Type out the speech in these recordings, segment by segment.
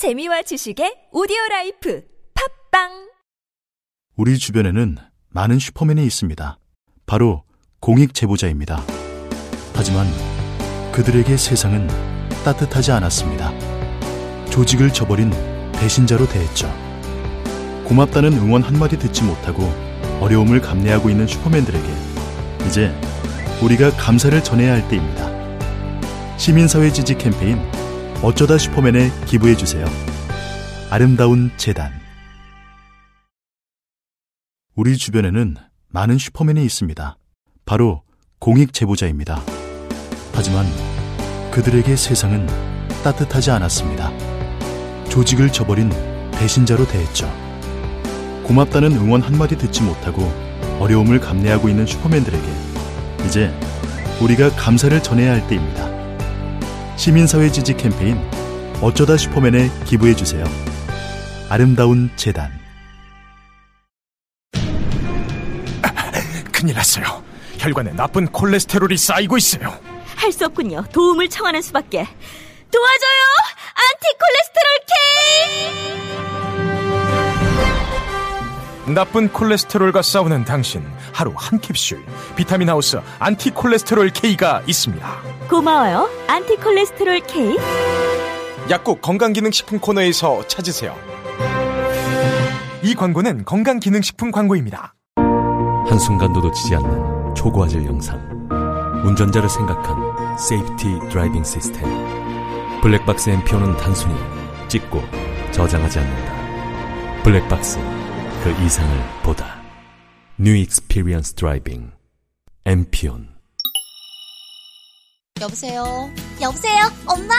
재미와 지식의 오디오 life 팟빵 우리 주변에는 많은 슈퍼맨이 있습니다. 바로 공익 제보자입니다. 하지만 그들에게 세상은 따뜻하지 않았습니다. 조직을 저버린 배신자로 대했죠. 고맙다는 응원 한마디 듣지 못하고 어려움을 감내하고 있는 슈퍼맨들에게 이제 우리가 감사를 전해야 할 때입니다. 시민사회 지지 캠페인 어쩌다 슈퍼맨에 기부해 주세요. 아름다운 재단 우리 주변에는 많은 슈퍼맨이 있습니다. 바로 공익 제보자입니다. 하지만 그들에게 세상은 따뜻하지 않았습니다. 조직을 저버린 배신자로 대했죠. 고맙다는 응원 한마디 듣지 못하고 어려움을 감내하고 있는 슈퍼맨들에게 이제 우리가 감사를 전해야 할 때입니다. 시민사회 지지 캠페인 어쩌다 슈퍼맨에 기부해 주세요. 아름다운 재단 큰일 났어요. 혈관에 나쁜 콜레스테롤이 쌓이고 있어요. 할 수 없군요. 도움을 청하는 수밖에. 도와줘요! 안티 콜레스테롤 K! 나쁜 콜레스테롤과 싸우는 당신 하루 한 캡슐 비타민 하우스 안티 콜레스테롤 K가 있습니다. 고마워요. 안티 콜레스테롤 K. 약국 건강기능식품 코너에서 찾으세요. 이 광고는 건강기능식품 광고입니다. 한순간도 놓치지 않는 초고화질 영상. 운전자를 생각한 safety driving 시스템. 블랙박스 엠피온은 단순히 찍고 저장하지 않는다. 블랙박스, 그 이상을 보다. New experience driving. 엠피온. 여보세요? 여보세요? 엄마!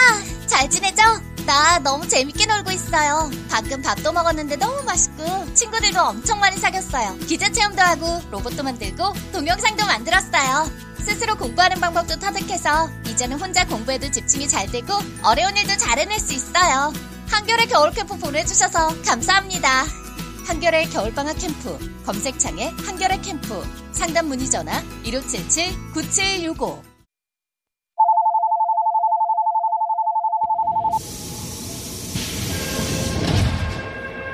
잘 지내죠? 나 너무 재밌게 놀고 있어요. 가끔 밥도 먹었는데 너무 맛있고, 친구들도 엄청 많이 사귀었어요. 기자 체험도 하고, 로봇도 만들고, 동영상도 만들었어요. 스스로 공부하는 방법도 터득해서, 이제는 혼자 공부에도 집중이 잘 되고, 어려운 일도 잘 해낼 수 있어요. 한겨레 겨울 캠프 보내주셔서 감사합니다. 한겨레 겨울방학 캠프, 검색창에 한겨레 캠프, 상담 문의 전화 1577-9765.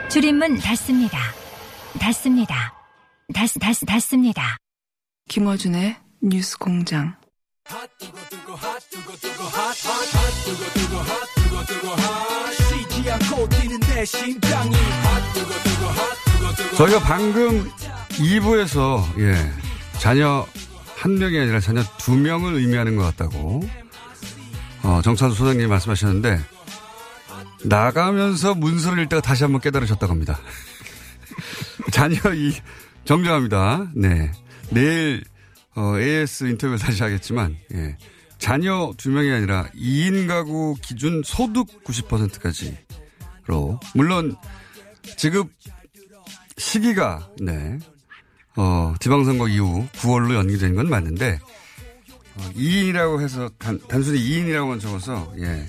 줄임문 닫습니다. 닫습니다. 닫, 닫, 닫습니다. 김어준의 뉴스 공장. 저희가 방금 2부에서 예, 자녀 한 명이 아니라 자녀 두 명을 의미하는 것 같다고 어, 정찬수 소장님이 말씀하셨는데 나가면서 문서를 읽다가 다시 한번 깨달으셨다고 합니다. 자녀 이 정정합니다. 네. 내일 어, AS 인터뷰를 다시 하겠지만 예. 자녀 두 명이 아니라 2인 가구 기준 소득 90%까지로 물론 지급 시기가 네. 어, 지방선거 이후 9월로 연기된 건 맞는데 어, 2인이라고 해서 단, 단순히 2인이라고만 적어서 예.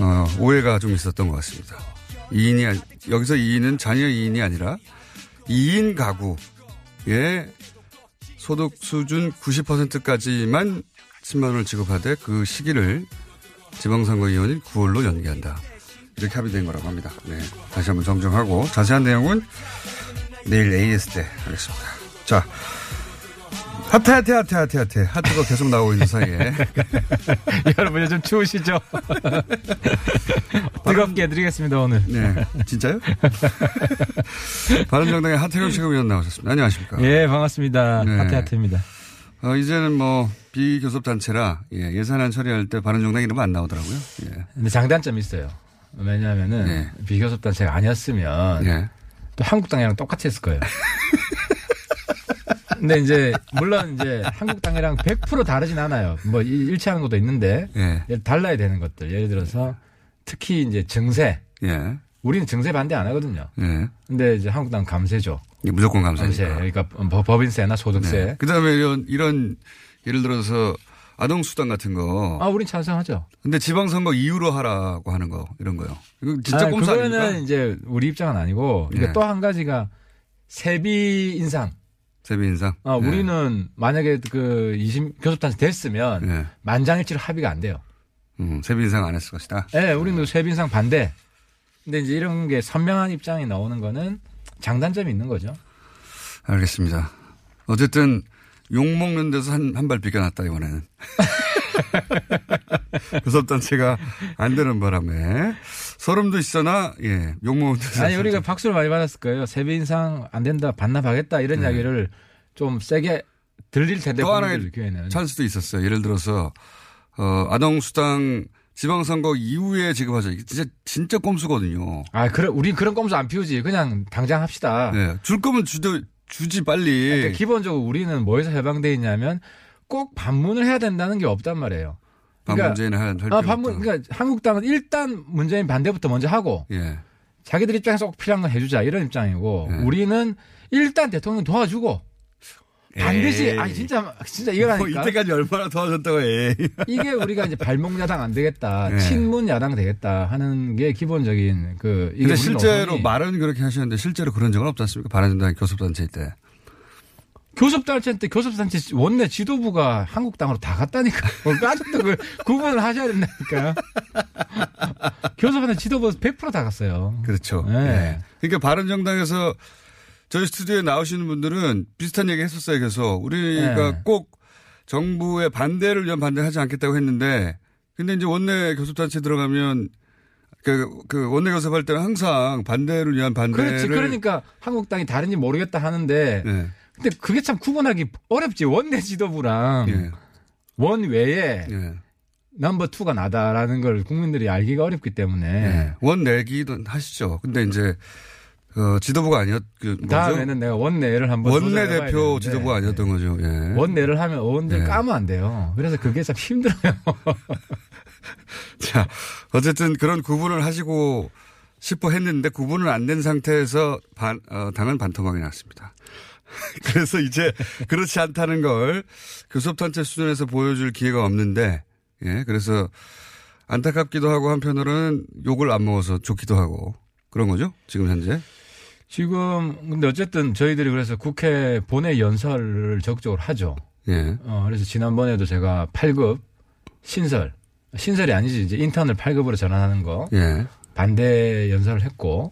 어, 오해가 좀 있었던 것 같습니다. 2인이, 여기서 2인은 자녀 2인이 아니라 2인 가구의 소득 수준 90%까지만 10만 원을 지급하되 그 시기를 지방선거 이후인 9월로 연기한다. 이렇게 합의된 거라고 합니다. 네. 다시 한번 정정하고 자세한 내용은 내일 AS 때 하겠습니다. 자. 하트, 하트, 하트, 하트, 하트. 하트가 계속 나오고 있는 사이에. 여러분 요즘 추우시죠? 뜨겁게 해드리겠습니다, 오늘. 네. 진짜요? 바른정당의 하태경 최고위원 나오셨습니다. 안녕하십니까. 예, 반갑습니다. 네. 하태 하태입니다. 어, 이제는 뭐, 비교섭단체라, 예, 예산안 처리할 때 바른정당 이름 안 나오더라고요. 예. 근데 장단점이 있어요. 왜냐하면은 네. 비교섭 단체가 아니었으면 예. 또 한국당이랑 똑같이 했을 거예요. 근데 이제 물론 이제 한국당이랑 100% 다르진 않아요. 뭐 일- 일치하는 것도 있는데 예. 달라야 되는 것들. 예를 들어서 특히 이제 증세. 예. 우리는 증세 반대 안 하거든요. 예. 근데 이제 한국당 감세죠. 무조건 감세. 감사합니다. 그러니까 법- 법인세나 소득세. 네. 그 다음에 이런, 이런, 예를 들어서 아동수당 같은 거. 아, 우린 찬성하죠. 근데 지방선거 이후로 하라고 하는 거, 이런 거요. 이거 진짜 아, 꼼수 그거는 아닙니까? 이제 우리 입장은 아니고 이게 네. 또한 가지가 세비 인상. 세비 인상. 아, 네. 우리는 만약에 그 20, 교섭단체 됐으면 네. 만장일치로 합의가 안 돼요. 음, 세비 인상 안 했을 것이다. 예, 우리는 세비 인상 반대. 근데 이제 이런 게 선명한 입장이 나오는 거는 장단점이 있는 거죠. 알겠습니다. 어쨌든 욕 먹는 데서 한 한 발 비껴났다 이번에는. 교섭단체가 안 되는 바람에 소름도 있으나 예, 욕 먹는 데서 아니 우리가 박수를 많이 받았을 거예요. 세배 인상 안 된다, 반납하겠다 이런 네. 이야기를 좀 세게 들릴 텐데 또 하나의 기회는 찬스도 있었어요. 예를 들어서 어, 아동수당 지방선거 이후에 지급하자. 이게 진짜 진짜 꼼수거든요. 아, 그래 우린 그런 꼼수 안 피우지. 그냥 당장 합시다. 네, 줄 거면 주도 주지 빨리. 그러니까 기본적으로 우리는 뭐에서 해방돼 있냐면 꼭 반문을 해야 된다는 게 없단 말이에요. 반문제는 할, 할 아, 필요 반문, 그러니까 한국당은 일단 문재인 반대부터 먼저 하고 예. 자기들 입장에서 꼭 필요한 건 해주자 이런 입장이고 네. 우리는 일단 대통령 도와주고 반드시. 아 진짜 진짜 뭐 이거라니까 이때까지 얼마나 도와줬다고 해. 이게 우리가 이제 발목 야당 안 되겠다 네. 친문 야당 되겠다 하는 게 기본적인 그 이게 실제로 말은 그렇게 하시는데 실제로 그런 적은 없지 않습니까? 바른정당 교섭단체 때. 교섭단체 때 교섭단체 원내 지도부가 한국당으로 다 갔다니까 뭐 아직도 그 구분을 하셔야 된다니까 교섭단체 지도부 100%다 갔어요. 그렇죠. 네. 예. 그러니까 바른정당에서 저희 스튜디오에 나오시는 분들은 비슷한 얘기 했었어요. 그래서 우리가 네. 꼭 정부의 반대를 위한 반대를 하지 않겠다고 했는데 근데 이제 원내 교섭단체 들어가면 그, 그 원내 교섭할 때는 항상 반대를 위한 반대를 그렇지. 그러니까 한국당이 다른지 모르겠다 하는데 네. 근데 그게 참 구분하기 어렵지. 원내 지도부랑 예. 원 외에 예. 넘버 투가 나다라는 걸 국민들이 알기가 어렵기 때문에 예. 원 내기도 하시죠. 근데 이제 어, 지도부가 아니었 그? 다음에는 내가 원내를 한번 원내 대표 지도부가 아니었던 거죠. 예. 원내를 하면 의원들 네. 까면 안 돼요. 그래서 그게 참 힘들어요. 자, 어쨌든 그런 구분을 하시고 싶어 했는데 구분을 안 된 상태에서 반, 어, 당은 반토막이 났습니다. 그래서 이제 그렇지 않다는 걸 교섭단체 수준에서 보여줄 기회가 없는데, 예, 그래서 안타깝기도 하고 한편으로는 욕을 안 먹어서 좋기도 하고 그런 거죠? 지금 현재? 지금 근데 어쨌든 저희들이 그래서 국회 본회 연설을 적극적으로 하죠. 예. 어, 그래서 지난번에도 제가 8급 신설 신설이 아니지 이제 인턴을 8급으로 전환하는 거 예. 반대 연설을 했고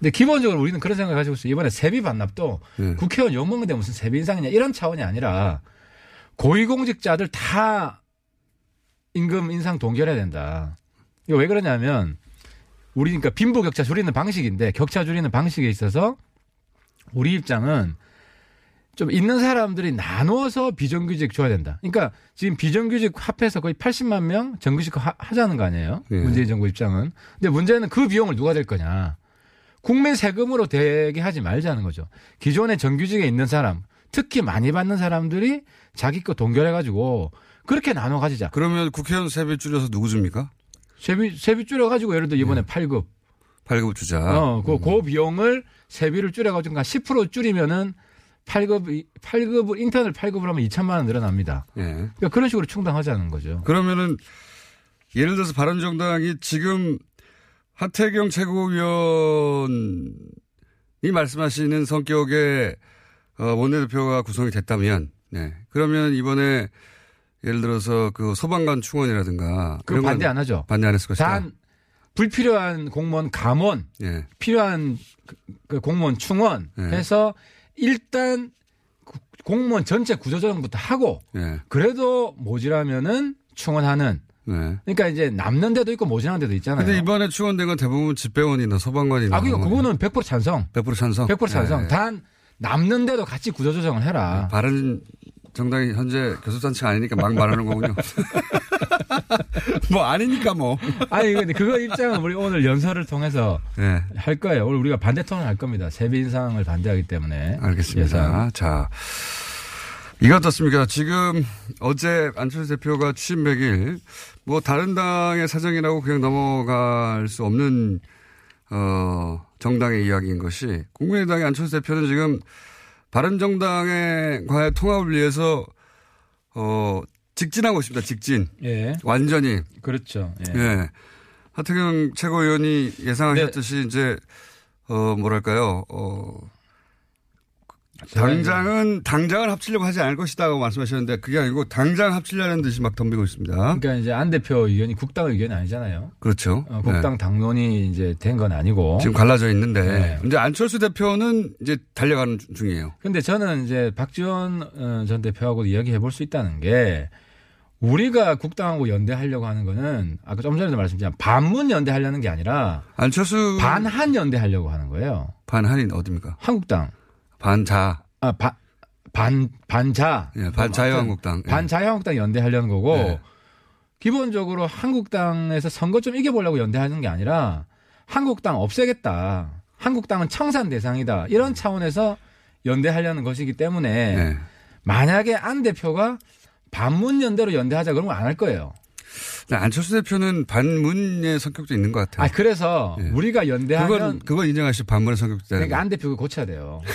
근데 기본적으로 우리는 그런 생각을 가지고 있어요. 이번에 세비 반납도 예. 국회의원 욕먹는데 무슨 세비 인상이냐 이런 차원이 아니라 고위공직자들 다 임금 인상 동결해야 된다. 이거 왜 그러냐면 우리 그러니까 빈부 격차 줄이는 방식인데 격차 줄이는 방식에 있어서 우리 입장은 좀 있는 사람들이 나누어서 비정규직 줘야 된다. 그러니까 지금 비정규직 합해서 거의 80만 명 정규직 하, 하자는 거 아니에요? 예. 문재인 정부 입장은. 근데 문제는 그 비용을 누가 될 거냐. 국민 세금으로 되게 하지 말자는 거죠. 기존에 정규직에 있는 사람, 특히 많이 받는 사람들이 자기 거 동결해가지고 그렇게 나눠 가지자. 그러면 국회의원 세배 줄여서 누구 줍니까? 세비, 세비 줄여가지고 예를 들어 이번에 8급. 8급 주자. 어, 그, 그 비용을 세비를 줄여가지고 한 10% 줄이면은 8급, 8급을, 인턴을 8급을 하면 2천만 원 늘어납니다. 예. 그러니까 그런 식으로 충당하자는 거죠. 그러면은 예를 들어서 바른정당이 지금 하태경 최고위원이 말씀하시는 성격의 어, 원내대표가 구성이 됐다면, 네. 그러면 이번에 예를 들어서 그 소방관 충원이라든가 그 이런 건 반대 안 하죠. 반대 안 했을 것이다. 단, 불필요한 공무원 감원, 예. 필요한 그- 그 공무원 충원 네. 해서 일단 구- 공무원 전체 구조조정부터 하고 예. 그래도 모자라면은 충원하는 네. 그러니까 이제 남는 데도 있고 모자란 데도 있잖아요. 근데 이번에 충원된 건 대부분 집배원이나 소방관이나. 아, 그러니까 그거는 100% 찬성. 100% 찬성. 100% 찬성. 예. 단 남는 데도 같이 구조조정을 해라. 바른 정당이 현재 교섭단체가 아니니까 막 말하는 거군요. 뭐 아니니까 뭐. 아니 근데 그거 입장은 우리 오늘 연설을 통해서 네. 할 거예요. 오늘 우리가 반대 톤을 할 겁니다. 세배 인상을 반대하기 때문에. 알겠습니다. 예상. 자, 이거 어떻습니까? 지금 어제 안철수 대표가 취임 100일, 뭐 다른 당의 사정이라고 그냥 넘어갈 수 없는, 어, 정당의 이야기인 것이 국민의당의 안철수 대표는 지금 바른정당의 과의 통합을 위해서, 어, 직진하고 있습니다. 직진. 예. 완전히. 그렇죠. 예. 예. 하태경 최고위원이 예상하셨듯이 이제, 어, 뭐랄까요, 어, 당장은 당장은 합치려고 하지 않을 것이다고 말씀하셨는데 그게 아니고 당장 합치려는 듯이 막 덤비고 있습니다. 그러니까 이제 안 대표 의견이 국당 의견이 아니잖아요. 그렇죠. 어, 국당 네. 당론이 이제 된 건 아니고. 지금 갈라져 있는데 네. 이제 안철수 대표는 이제 달려가는 중- 중이에요. 근데 저는 이제 박지원 어, 전 대표하고 이야기해 볼 수 있다는 게 우리가 국당하고 연대하려고 하는 거는 아까 좀 전에도 말씀드렸지만 반문 연대하려는 게 아니라 안철수 반한 연대하려고 하는 거예요. 반한인 어디입니까? 한국당. 반자. 아, 반, 반, 반자. 예, 반자유한국당. 예. 반자유한국당 연대하려는 거고 네. 기본적으로 한국당에서 선거 좀 이겨보려고 연대하는 게 아니라 한국당 없애겠다. 한국당은 청산 대상이다. 이런 차원에서 연대하려는 것이기 때문에 네. 만약에 안 대표가 반문 연대로 연대하자 그러면 안 할 거예요. 근데 안철수 대표는 반문의 성격도 있는 것 같아요. 아 그래서 예. 우리가 연대하면 그건 그건 인정하시고 반문의 성격도 그러니까 안 대표가 고쳐야 돼요.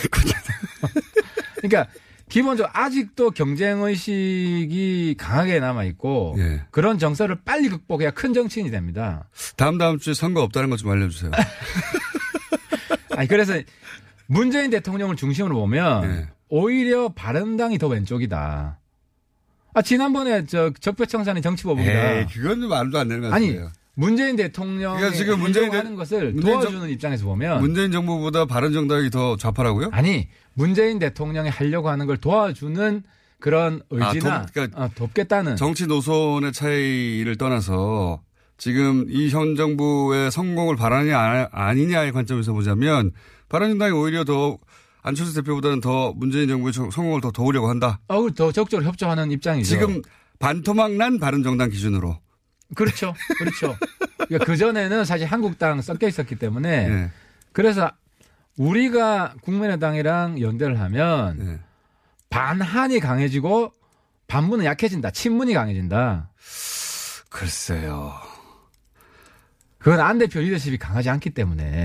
그러니까 기본적으로 아직도 경쟁 의식이 강하게 남아 있고 예. 그런 정서를 빨리 극복해야 큰 정치인이 됩니다. 다음 다음 주에 선거 없다는 것 좀 알려주세요. 아니 그래서 문재인 대통령을 중심으로 보면 예. 오히려 바른당이 더 왼쪽이다. 아 지난번에 저 적폐청산의 정치법입니다. 에이, 그건 좀 말도 안 되는 것 아니 같아요. 문재인 대통령이 그러니까 지금 문재인 대- 하는 것을 문재인 도와주는 정- 입장에서 보면 문재인 정부보다 바른정당이 더 좌파라고요? 아니 문재인 대통령이 하려고 하는 걸 도와주는 그런 아, 의지나 돕- 그러니까 어, 돕겠다는 정치 노선의 차이를 떠나서 지금 이 현 정부의 성공을 바라냐 아- 아니냐의 관점에서 보자면 바른정당이 오히려 더 안철수 대표보다는 더 문재인 정부의 성- 성공을 더 도우려고 한다. 어, 더 적극적으로 협조하는 입장이죠. 지금 반토막난 바른정당 기준으로. 그렇죠, 그렇죠. 그러니까 그 전에는 사실 한국당 섞여 있었기 때문에 예. 그래서 우리가 국민의당이랑 연대를 하면 예. 반한이 강해지고 반문은 약해진다. 친문이 강해진다. 글쎄요. 그건 안 대표 리더십이 강하지 않기 때문에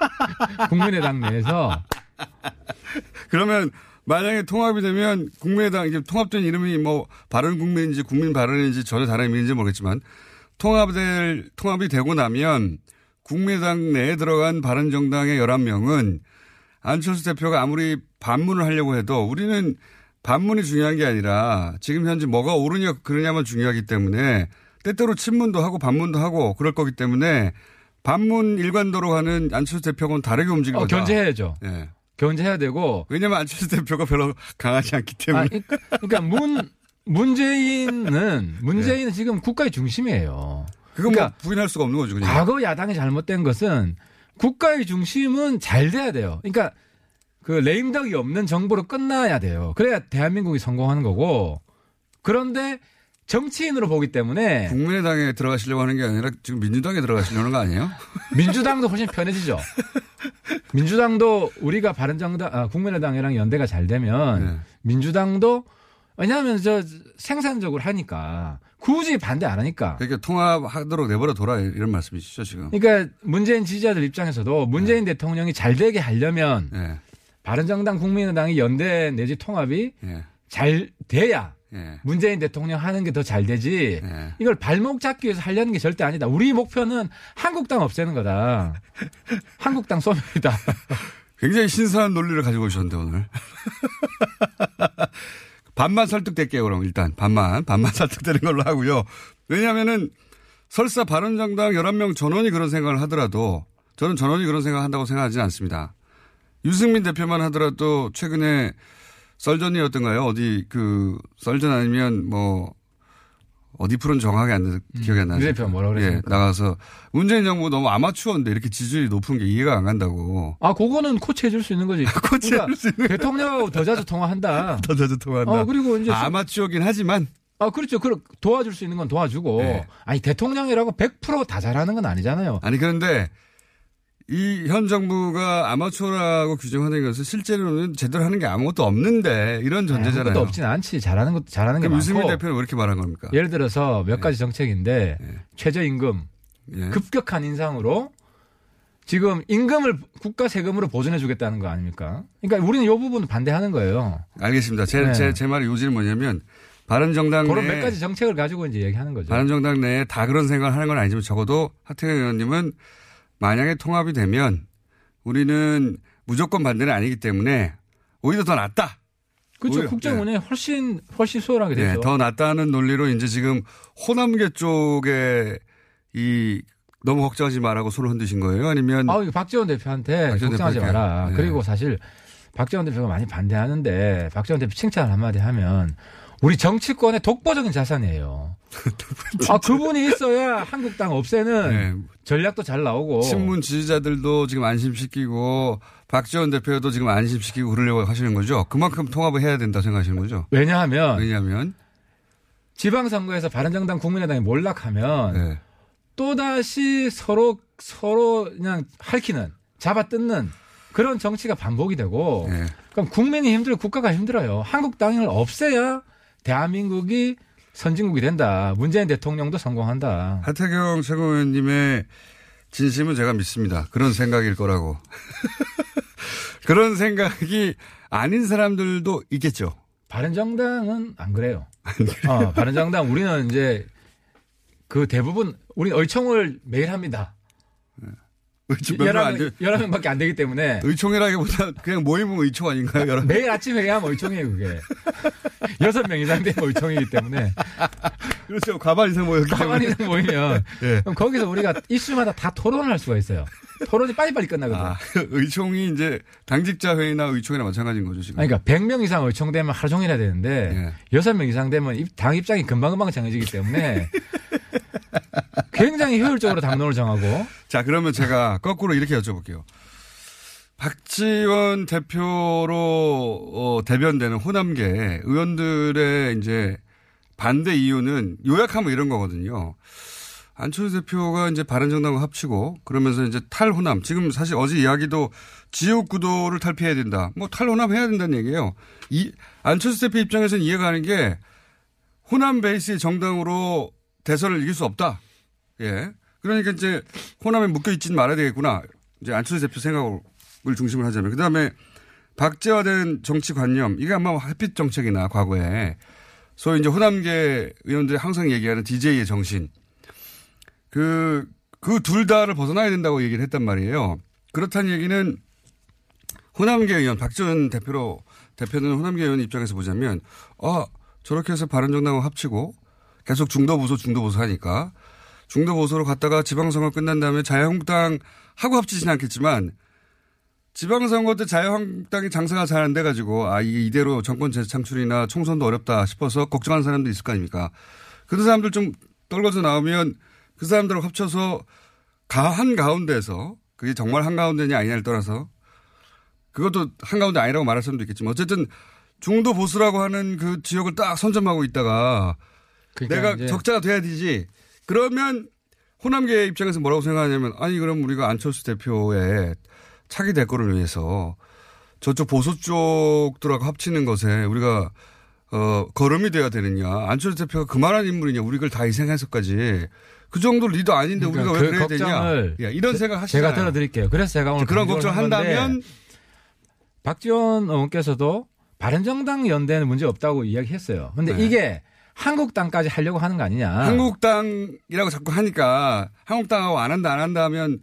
국민의당 내에서 그러면 만약에 통합이 되면 국민의당 이제 통합된 이름이 뭐 바른 국민인지 국민 바른인지 전혀 다른 의미인지 모르겠지만 통합될 통합이 되고 나면 국민의당 내에 들어간 바른 정당의 11명은 안철수 대표가 아무리 반문을 하려고 해도 우리는 반문이 중요한 게 아니라 지금 현재 뭐가 옳으냐 그러냐만 중요하기 때문에 때때로 친문도 하고 반문도 하고 그럴 거기 때문에 반문 일관도로 가는 안철수 대표하고는 다르게 움직일 어, 거다. 견제해야죠. 예. 견제해야 되고 왜냐면 안철수 대표가 별로 강하지 않기 때문에. 아, 그- 그러니까 문 문재인은 문재인은 지금 국가의 중심이에요. 그건 그러니까 뭐 부인할 수가 없는 거죠. 그냥. 과거 야당이 잘못된 것은 국가의 중심은 잘 돼야 돼요. 그러니까 그 레임덕이 없는 정부로 끝나야 돼요. 그래야 대한민국이 성공하는 거고. 그런데 정치인으로 보기 때문에 국민의당에 들어가시려고 하는 게 아니라 지금 민주당에 들어가시려는 거 아니에요? 민주당도 훨씬 편해지죠. 민주당도 우리가 바른정당, 아, 국민의당이랑 연대가 잘 되면 네. 민주당도 왜냐하면 저 생산적으로 하니까 굳이 반대 안 하니까. 그러니까 통합하도록 내버려 둬라 이런 말씀이시죠 지금. 그러니까 문재인 지지자들 입장에서도 문재인 대통령이 잘 되게 하려면 예, 바른정당 국민의당이 연대 내지 통합이 예, 잘 돼야 예. 문재인 대통령 하는 게 더 잘 되지. 예. 이걸 발목 잡기 위해서 하려는 게 절대 아니다. 우리 목표는 한국당 없애는 거다. 한국당 소멸이다. 굉장히 신선한 논리를 가지고 오셨는데 오늘. 반만 설득될게요 그럼 일단 반만 반만 설득되는 걸로 하고요. 왜냐하면은 설사 바른정당 11명 전원이 그런 생각을 하더라도 저는 전원이 그런 생각을 한다고 생각하지는 않습니다. 유승민 대표만 하더라도 최근에 썰전이었던가요? 어디 그 썰전 아니면 뭐 어디 프로는 정확하게 안 나, 기억이 안. 유 대표 뭐라 예, 그랬습니까? 나가서 문재인 정부 너무 아마추어인데 이렇게 지지율이 높은 게 이해가 안 간다고. 아, 그거는 코치 해 줄 수 있는 거지. 코치해줄 수 있는 대통령하고 더 자주 통화한다. 더 자주 통한다. 어, 그리고 이제 아, 마추어긴 하지만 아, 그렇죠. 그 도와줄 수 있는 건 도와주고. 네. 아니, 대통령이라고 100%다 잘하는 건 아니잖아요. 아니 그런데 이 현 정부가 아마추어라고 규정하는 것은 실제로는 제대로 하는 게 아무것도 없는데 이런 전제잖아요. 아무것도 없지는 않지. 잘하는 것도 잘하는 게 그럼 유승민 많고. 대표는 왜 이렇게 말한 겁니까? 예를 들어서 몇 가지 정책인데 네. 최저임금 예. 급격한 인상으로 지금 임금을 국가 세금으로 보존해 주겠다는 거 아닙니까? 그러니까 우리는 이 부분 반대하는 거예요. 알겠습니다. 제, 네. 제, 제 말의 요지는 뭐냐면 바른정당 그런 내몇 가지 정책을 가지고 이제 얘기하는 거죠. 바른정당 내에 다 그런 생각을 하는 건 아니지만 적어도 하태경 의원님은 만약에 통합이 되면 우리는 무조건 반대는 아니기 때문에 오히려 더 낫다. 그렇죠. 오히려, 국정 네. 운영이 훨씬 훨씬 수월하게 네, 됐죠. 더 낫다는 논리로 이제 지금 호남계 쪽에 이 너무 걱정하지 말라고 손을 흔드신 거예요? 아니면 아, 박지원 대표한테 박지원 걱정하지. 마라. 네. 그리고 사실 박지원 대표가 많이 반대하는데 박지원 대표 칭찬 한마디 하면 우리 정치권의 독보적인 자산이에요. 아, 그분이 있어야 한국당 없애는 네. 전략도 잘 나오고. 친문 지지자들도 지금 안심시키고 박지원 대표도 지금 안심시키고 그러려고 하시는 거죠? 그만큼 통합을 해야 된다 생각하시는 거죠? 왜냐하면 왜냐하면 지방선거에서 바른정당 국민의당이 몰락하면 네. 또 다시 서로 서로 그냥 핥히는 잡아뜯는 그런 정치가 반복이 되고 네. 그럼 국민이 힘들고 국가가 힘들어요. 한국당을 없애야 대한민국이 선진국이 된다. 문재인 대통령도 성공한다. 하태경 최고위원님의 진심은 제가 믿습니다. 그런 생각일 거라고. 그런 생각이 아닌 사람들도 있겠죠. 바른정당은 안 그래요. 어, 바른정당 우리는 이제 그 대부분 우리 의총을 매일 합니다. 의총 몇명 안 돼. 11명밖에 안 되기 때문에 의총이라기보다 그냥 모임은 의총 아닌가요? 여러 매일 아침에 해야 뭐 의총이에요, 그게. 여섯 명 이상 되면 의총이기 때문에. 그렇죠. 가만 이상 모였기 가만히 때문에. 모이면. 예. 그럼 거기서 우리가 이슈마다 다 토론을 할 수가 있어요. 토론이 빨리빨리 끝나거든요. 아, 의총이 이제 당직자 회의나 의총이나 마찬가지인 거죠, 지금. 그러니까 100명 이상 의총되면 하루 종일 해야 되는데 예. 6명 이상 되면 입- 당 입장이 금방금방 정해지기 때문에 굉장히 효율적으로 당론을 정하고 자, 그러면 제가 거꾸로 이렇게 여쭤볼게요. 박지원 대표로 어, 대변되는 호남계 의원들의 이제 반대 이유는 요약하면 이런 거거든요. 안철수 대표가 이제 바른정당과 합치고 그러면서 이제 탈호남 지금 사실 어제 이야기도 지역 구도를 탈피해야 된다. 뭐 탈호남 해야 된다는 얘기예요. 이 안철수 대표 입장에서는 이해가 가는 게 호남 베이스의 정당으로 대선을 이길 수 없다. 예. 그러니까 이제 호남에 묶여 있지는 말아야 되겠구나. 이제 안철수 대표 생각을 중심으로 하자면. 그 다음에 박제화된 정치 관념. 이게 아마 햇빛 정책이나 과거에 소위 이제 호남계 의원들이 항상 얘기하는 DJ의 정신. 그, 그 둘 다를 벗어나야 된다고 얘기를 했단 말이에요. 그렇다는 얘기는 호남계 의원, 박지원 대표로, 대표는 호남계 의원 입장에서 보자면, 아, 저렇게 해서 바른정당과 합치고 계속 중도보수, 중도보수 하니까 중도 보수로 갔다가 지방선거 끝난 다음에 자유한국당 하고 합치진 않겠지만 지방선거 때 자유한국당이 장사가 잘 안 돼가지고 아, 이게 이대로 정권 재창출이나 총선도 어렵다 싶어서 걱정하는 사람도 있을 거 아닙니까. 그런 사람들 좀 떨궈져 나오면 그 사람들하고 합쳐서 가, 한 가운데에서 그게 정말 한 가운데냐 아니냐를 떠나서 그것도 한 가운데 아니라고 말할 사람도 있겠지만 어쨌든 중도 보수라고 하는 그 지역을 딱 선점하고 있다가 그러니까 내가 적자가 돼야 되지. 그러면 호남계 입장에서 뭐라고 생각하냐면 아니 그럼 우리가 안철수 대표의 차기 대권을 위해서 저쪽 보수 쪽들하고 합치는 것에 우리가 어 걸음이 돼야 되느냐 안철수 대표가 그만한 인물이냐 우리 그걸 다 희생해서까지 그 정도 리더 아닌데 그러니까 우리가 왜 그 그래야 되냐 걱정을 야, 이런 제- 생각 하시잖아요. 제가 들어드릴게요. 그래서 제가 오늘 그런 강조를 걱정 한 건데 한다면 박지원 의원께서도 바른정당 연대는 문제 없다고 이야기했어요. 근데 네. 이게 한국당까지 하려고 하는 거 아니냐. 한국당이라고 자꾸 하니까 한국당하고 안 한다 안 한다 하면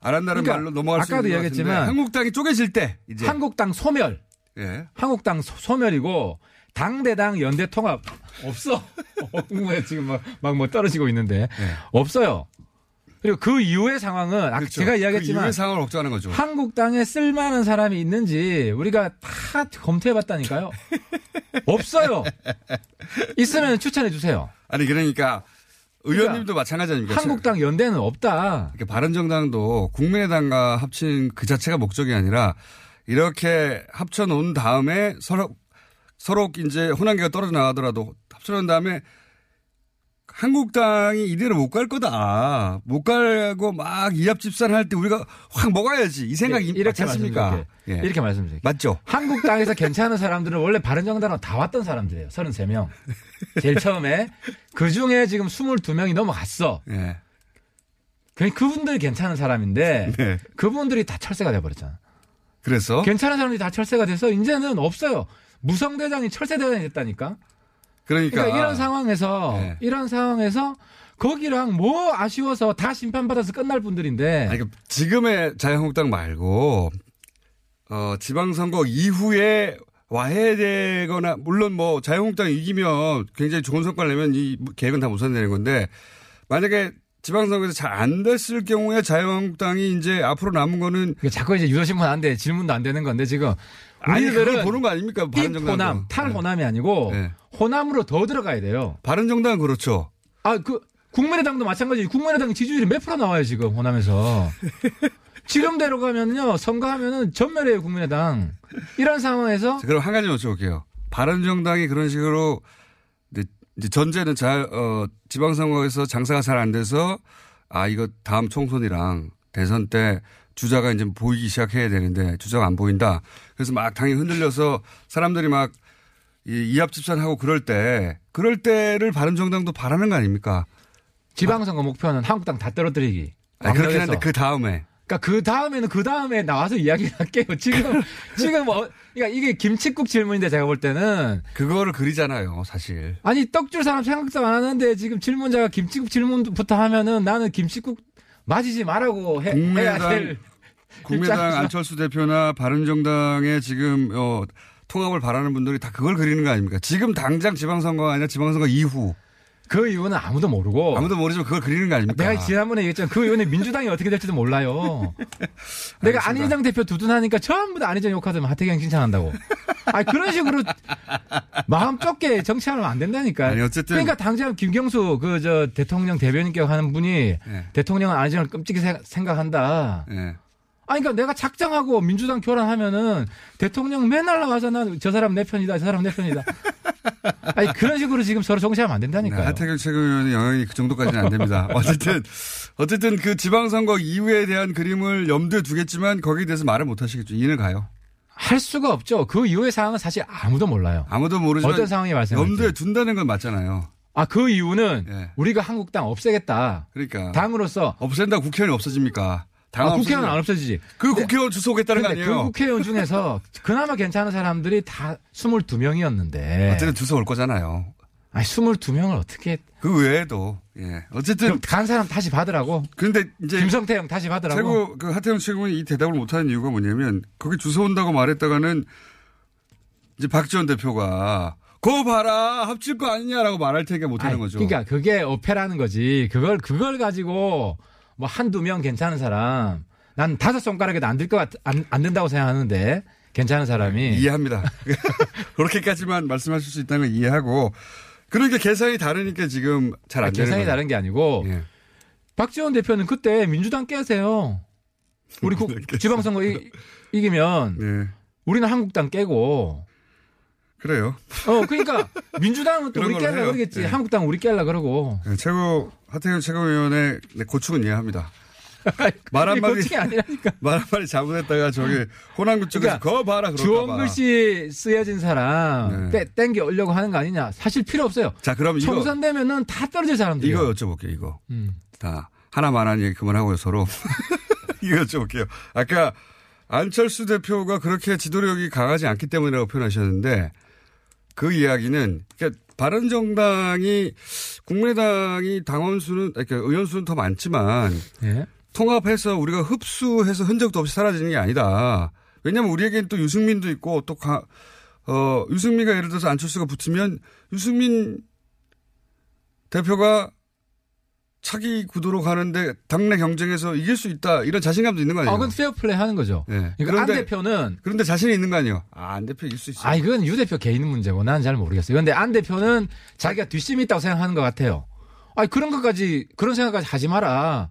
안 한다는 그러니까 말로 넘어갈 수 아까도 있는 것 같은데 이야기했지만 한국당이 쪼개질 때 이제 한국당 소멸. 예. 한국당 소- 소멸이고 당대당 연대 통합 없어. 어, 지금 막뭐 떨어지고 있는데 네. 없어요. 그리고 그 이후의 상황은 아까 그렇죠. 제가 그 이야기했지만 이후의 상황을 걱정하는 거죠. 한국당에 쓸만한 사람이 있는지 우리가 다 검토해봤다니까요. 없어요. 있으면 추천해 주세요. 아니 그러니까 의원님도 마찬가지 아닙니까? 한국당 연대는 없다. 이렇게 바른정당도 국민의당과 합친 그 자체가 목적이 아니라 이렇게 합쳐놓은 다음에 서로 서로 이제 호남계가 떨어져 나가더라도 합쳐놓은 다음에 한국당이 이대로 못 갈 거다. 못 가고 막 이합집산 할 때 우리가 확 먹어야지. 이 생각이 예, 이렇게 맞지 않습니까? 말씀드릴게요. 이렇게 말씀드릴게요. 맞죠? 한국당에서 괜찮은 사람들은 원래 바른정당으로 다 왔던 사람들이에요. 33명. 제일 처음에. 그 중에 지금 22명이 넘어갔어. 예. 그- 그분들이 괜찮은 사람인데 네. 그분들이 다 철새가 돼버렸잖아. 그래서 괜찮은 사람들이 다 철새가 돼서 이제는 없어요. 무성대장이 철새대장이 됐다니까. 그러니까, 그러니까 이런 상황에서 네. 이런 상황에서 거기랑 뭐 아쉬워서 다 심판받아서 끝날 분들인데 아니, 그 지금의 자유한국당 말고 어, 지방선거 이후에 와야 되거나, 물론 뭐 자유한국당이 이기면 굉장히 좋은 성과를 내면 이 계획은 다 무산되는 건데, 만약에 지방선거에서 잘 안 됐을 경우에 자유한국당이 이제 앞으로 남은 거는 이게 자꾸 이제 유도신문 안 돼. 질문도 안 되는 건데 지금 아니, 그걸 우리들은 보는 거 아닙니까? 삐 바른정당도. 호남, 탈 네. 호남이 아니고 네. 호남으로 더 들어가야 돼요. 바른정당은 그렇죠. 아, 그 국민의당도 마찬가지. 국민의당 지지율이 몇 프로 나와요 지금 호남에서. 지금대로 가면요 선거하면은 전멸해요 국민의당. 이런 상황에서 자, 그럼 한 가지 여쭤볼게요. 바른정당이 그런 식으로 이제 이제 전제는 잘, 어, 지방선거에서 장사가 잘 안 돼서 아, 이거 다음 총선이랑 대선 때 주자가 이제 보이기 시작해야 되는데 주자가 안 보인다. 그래서 막 당이 흔들려서 사람들이 막 이, 이합집산하고 그럴 때 그럴 때를 바른정당도 바라는 거 아닙니까? 지방선거 목표는 한국당 다 떨어뜨리기. 아니, 그렇긴. 한데 그 다음에 그러니까 그 다음에는 그 다음에 나와서 이야기를 할게요. 지금 지금 뭐 그러니까 이게 김치국 질문인데 제가 볼 때는 그거를 그리잖아요, 사실. 아니 떡줄 사람 생각도 안 하는데 지금 질문자가 김치국 질문부터 하면은 나는 김치국 맞이지 말라고 해, 해야 국민의당 될 국민의당 입장에서. 안철수 대표나 바른정당의 지금 어, 통합을 바라는 분들이 다 그걸 그리는 거 아닙니까? 지금 당장 지방선거가 아니라 지방선거 이후 그 이유는 아무도 모르고 아무도 모르지만 그걸 그리는 거 아닙니까? 내가 지난번에 얘기했잖아. 그 이유는 민주당이 어떻게 될지도 몰라요. 내가. 안희정 대표 두둔하니까 전부 다 안희정 욕하더만 하태경 칭찬한다고. 아 그런 식으로 마음 좁게 정치하면 안 된다니까. 아니, 어쨌든- 그러니까 당장 김경수 그 저 대통령 대변인께 하는 분이 네. 대통령은 안희정을 끔찍히 세- 생각한다. 예. 아니, 그러니까 내가 작정하고 민주당 교란하면은 대통령 맨날 난저 사람 내 편이다, 저 사람 내 편이다. 아니, 그런 식으로 지금 서로 정치하면 안 네, 된다니까요. 하태경 최고위원의 영향이 그 정도까지는 안 됩니다. 어쨌든 어쨌든 그 지방선거 이후에 대한 그림을 염두에 두겠지만 거기에 대해서 말을 못 하시겠죠. 이해는 가요. 할 수가 없죠. 그 이후의 상황은 사실 아무도 몰라요. 아무도 모르지만 어떤 상황이 발생할지. 염두에 둔다는 건 맞잖아요. 아, 그 이유는 예. 우리가 한국당 없애겠다. 그러니까 당으로서 없앤다 국회의원이 없어집니까? 당 아, 국회의원 안 없어지지. 그 국회의원 주소 오겠다는 거 근데 아니에요? 그 국회의원 중에서 그나마 괜찮은 사람들이 다 22명이었는데. 어쨌든 주소 올 거잖아요. 아니, 22명을 어떻게. 그 외에도 예 어쨌든 간 사람 다시 받으라고. 근데 이제 김성태 형 다시 받으라고. 최고 그 하태경 최고는 이 대답을 못하는 이유가 뭐냐면 거기 주소 온다고 말했다가는 이제 박지원 대표가 그거 봐라 합칠 거 아니냐라고 말할 테니까 못하는 아니, 거죠. 그러니까 그게 어폐라는 거지. 그걸 그걸 가지고 뭐 한두 명 괜찮은 사람 난 다섯 손가락에도 안 들 것 같, 안, 안 된다고 생각하는데 괜찮은 사람이 이해합니다. 그렇게까지만 말씀하실 수 있다는 걸 이해하고 그러니까 계산이 다르니까 지금 잘 안 되는 계산이 거예요. 다른 게 아니고 예. 박지원 대표는 그때 민주당 깨세요. 우리 국, 지방선거 이, 이기면 네. 우리는 한국당 깨고 그래요. 어 그러니까 민주당은 또 우리 깨려. 그러겠지. 네. 한국당 우리 깨려 그러고. 네, 최고 하태경 최고위원의 네, 고충은 이해합니다. 말 한마디. 말 한마디 잘못했다가 저기 호남구 쪽에서 그러니까 거 봐라 주원 봐. 글씨 쓰여진 사람 네. 떼, 땡겨 오려고 하는 거 아니냐. 사실 필요 없어요. 자 그럼 이거 총선 되면은 다 떨어질 사람들. 이거 여쭤볼게요, 이거. 음. 다 하나만 한 얘기 그만하고요, 서로. 이거 여쭤볼게요. 아까 안철수 대표가 그렇게 지도력이 강하지 않기 때문이라고 표현하셨는데 그 이야기는 그러니까 바른정당이 국민의당이 당원 수는 그러니까 의원 수는 더 많지만 예. 통합해서 우리가 흡수해서 흔적도 없이 사라지는 게 아니다. 왜냐하면 우리에겐 또 유승민도 있고 또 가, 어, 유승민과 예를 들어서 안철수가 붙으면 유승민 대표가 차기 구도로 가는데 당내 경쟁에서 이길 수 있다 이런 자신감도 있는 거 아니에요? 아, 그건 페어 플레이 하는 거죠. 예. 그러니까 안 그런데- 대표는 그런데 자신이 있는 거 아니에요? 아, 안 대표 이길 수 있어. 아, 이건 유 대표 개인 문제고 나는 잘 모르겠어요. 그런데 안 대표는 자기가 뒷심이 있다고 생각하는 것 같아요. 아, 그런 것까지 그런 생각까지 하지 마라.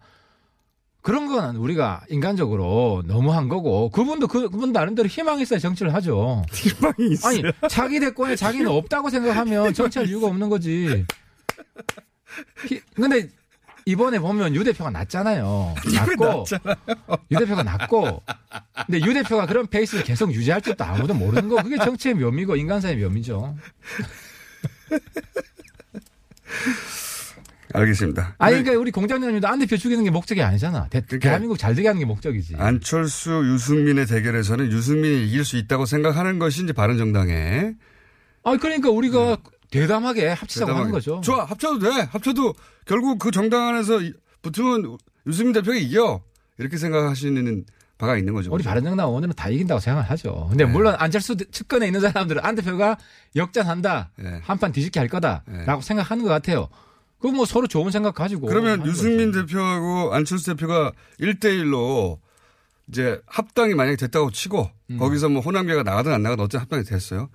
그런 건 우리가 인간적으로 너무 한 거고 그분도 그, 그분 나름대로 희망이 있어야 정치를 하죠. 희망이 있어. 아니 자기 대권에 자기는 없다고 생각하면 정치할 이유가 없는 거지. 히- 근데 이번에 보면 유 대표가 낫잖아요. 낫고 유 대표가 낫고 근데 유 대표가 그런 페이스를 계속 유지할 줄도 아무도 모르는 거 그게 정치의 묘미고 인간사의 묘미죠. 알겠습니다. 아니 근데 그러니까 우리 공장장님도 안 대표 죽이는 게 목적이 아니잖아. 대, 그러니까 한민국 잘 되게 하는 게 목적이지. 안철수, 유승민의 대결에서는 유승민이 이길 수 있다고 생각하는 것이 이제 바른정당의 아 그러니까 우리가 대담하게 합치자고 하는 대담하게. 거죠. 좋아, 합쳐도 돼. 합쳐도 결국 그 정당 안에서 이- 붙으면 유승민 대표가 이겨. 이렇게 생각하시는 바가 있는 거죠. 우리? 바른정당 의원들은 다 이긴다고 생각을 하죠. 근데 네. 물론 안철수 측근에 있는 사람들은 안 대표가 역전한다, 네. 한판 뒤집기 할 거다라고 네. 생각하는 것 같아요. 그뭐 서로 좋은 생각 가지고. 그러면 유승민 거지. 대표하고 안철수 대표가 1대1로 이제 합당이 만약에 됐다고 치고 음. 거기서 뭐 호남계가 나가든 안 나가든 어쨌든 합당이 됐어요.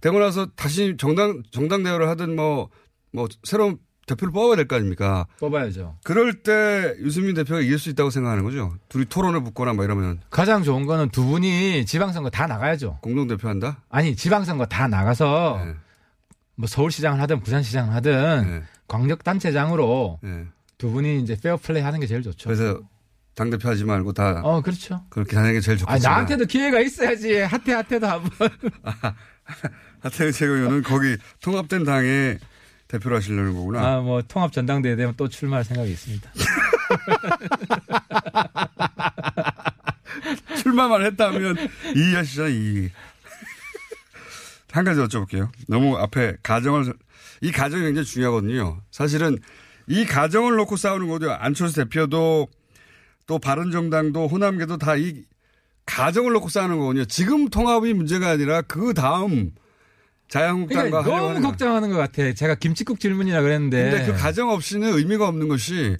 되고 나서 다시 정당, 정당 대화를 하든 뭐, 뭐 새로운 대표를 뽑아야 될 거 아닙니까? 뽑아야죠. 그럴 때 유승민 대표가 이길 수 있다고 생각하는 거죠. 둘이 토론을 붙거나 뭐 이러면 가장 좋은 거는 두 분이 지방선거 다 나가야죠. 공동 대표 한다? 아니 지방선거 다 나가서 네. 뭐 서울시장을 하든 부산시장을 하든 네. 광역단체장으로 네. 두 분이 이제 페어플레이 하는 게 제일 좋죠. 그래서 당 대표 하지 말고 다 어 그렇죠. 그렇게 하는 게 제일 아 좋겠지만. 나한테도 기회가 있어야지. 하태 하태도 한번. 하태경 최고위원은 거기 통합된 당의 대표로 하시려는 거구나. 아 뭐 통합 전당대회 되면 또 출마할 생각이 있습니다. 출마만 했다면 이해하시잖아요, 이. 한 가지 여쭤볼게요. 너무 앞에 가정을, 이 가정이 굉장히 중요하거든요. 사실은 이 가정을 놓고 싸우는 거죠. 안철수 대표도 또 바른정당도 호남계도 다 이 가정을 놓고 싸우는 거거든요. 지금 통합이 문제가 아니라 그 다음 자유한국당과 그러니까 너무. 걱정하는 것 같아. 제가 김치국 질문이라 그랬는데. 근데 그 가정 없이는 의미가 없는 것이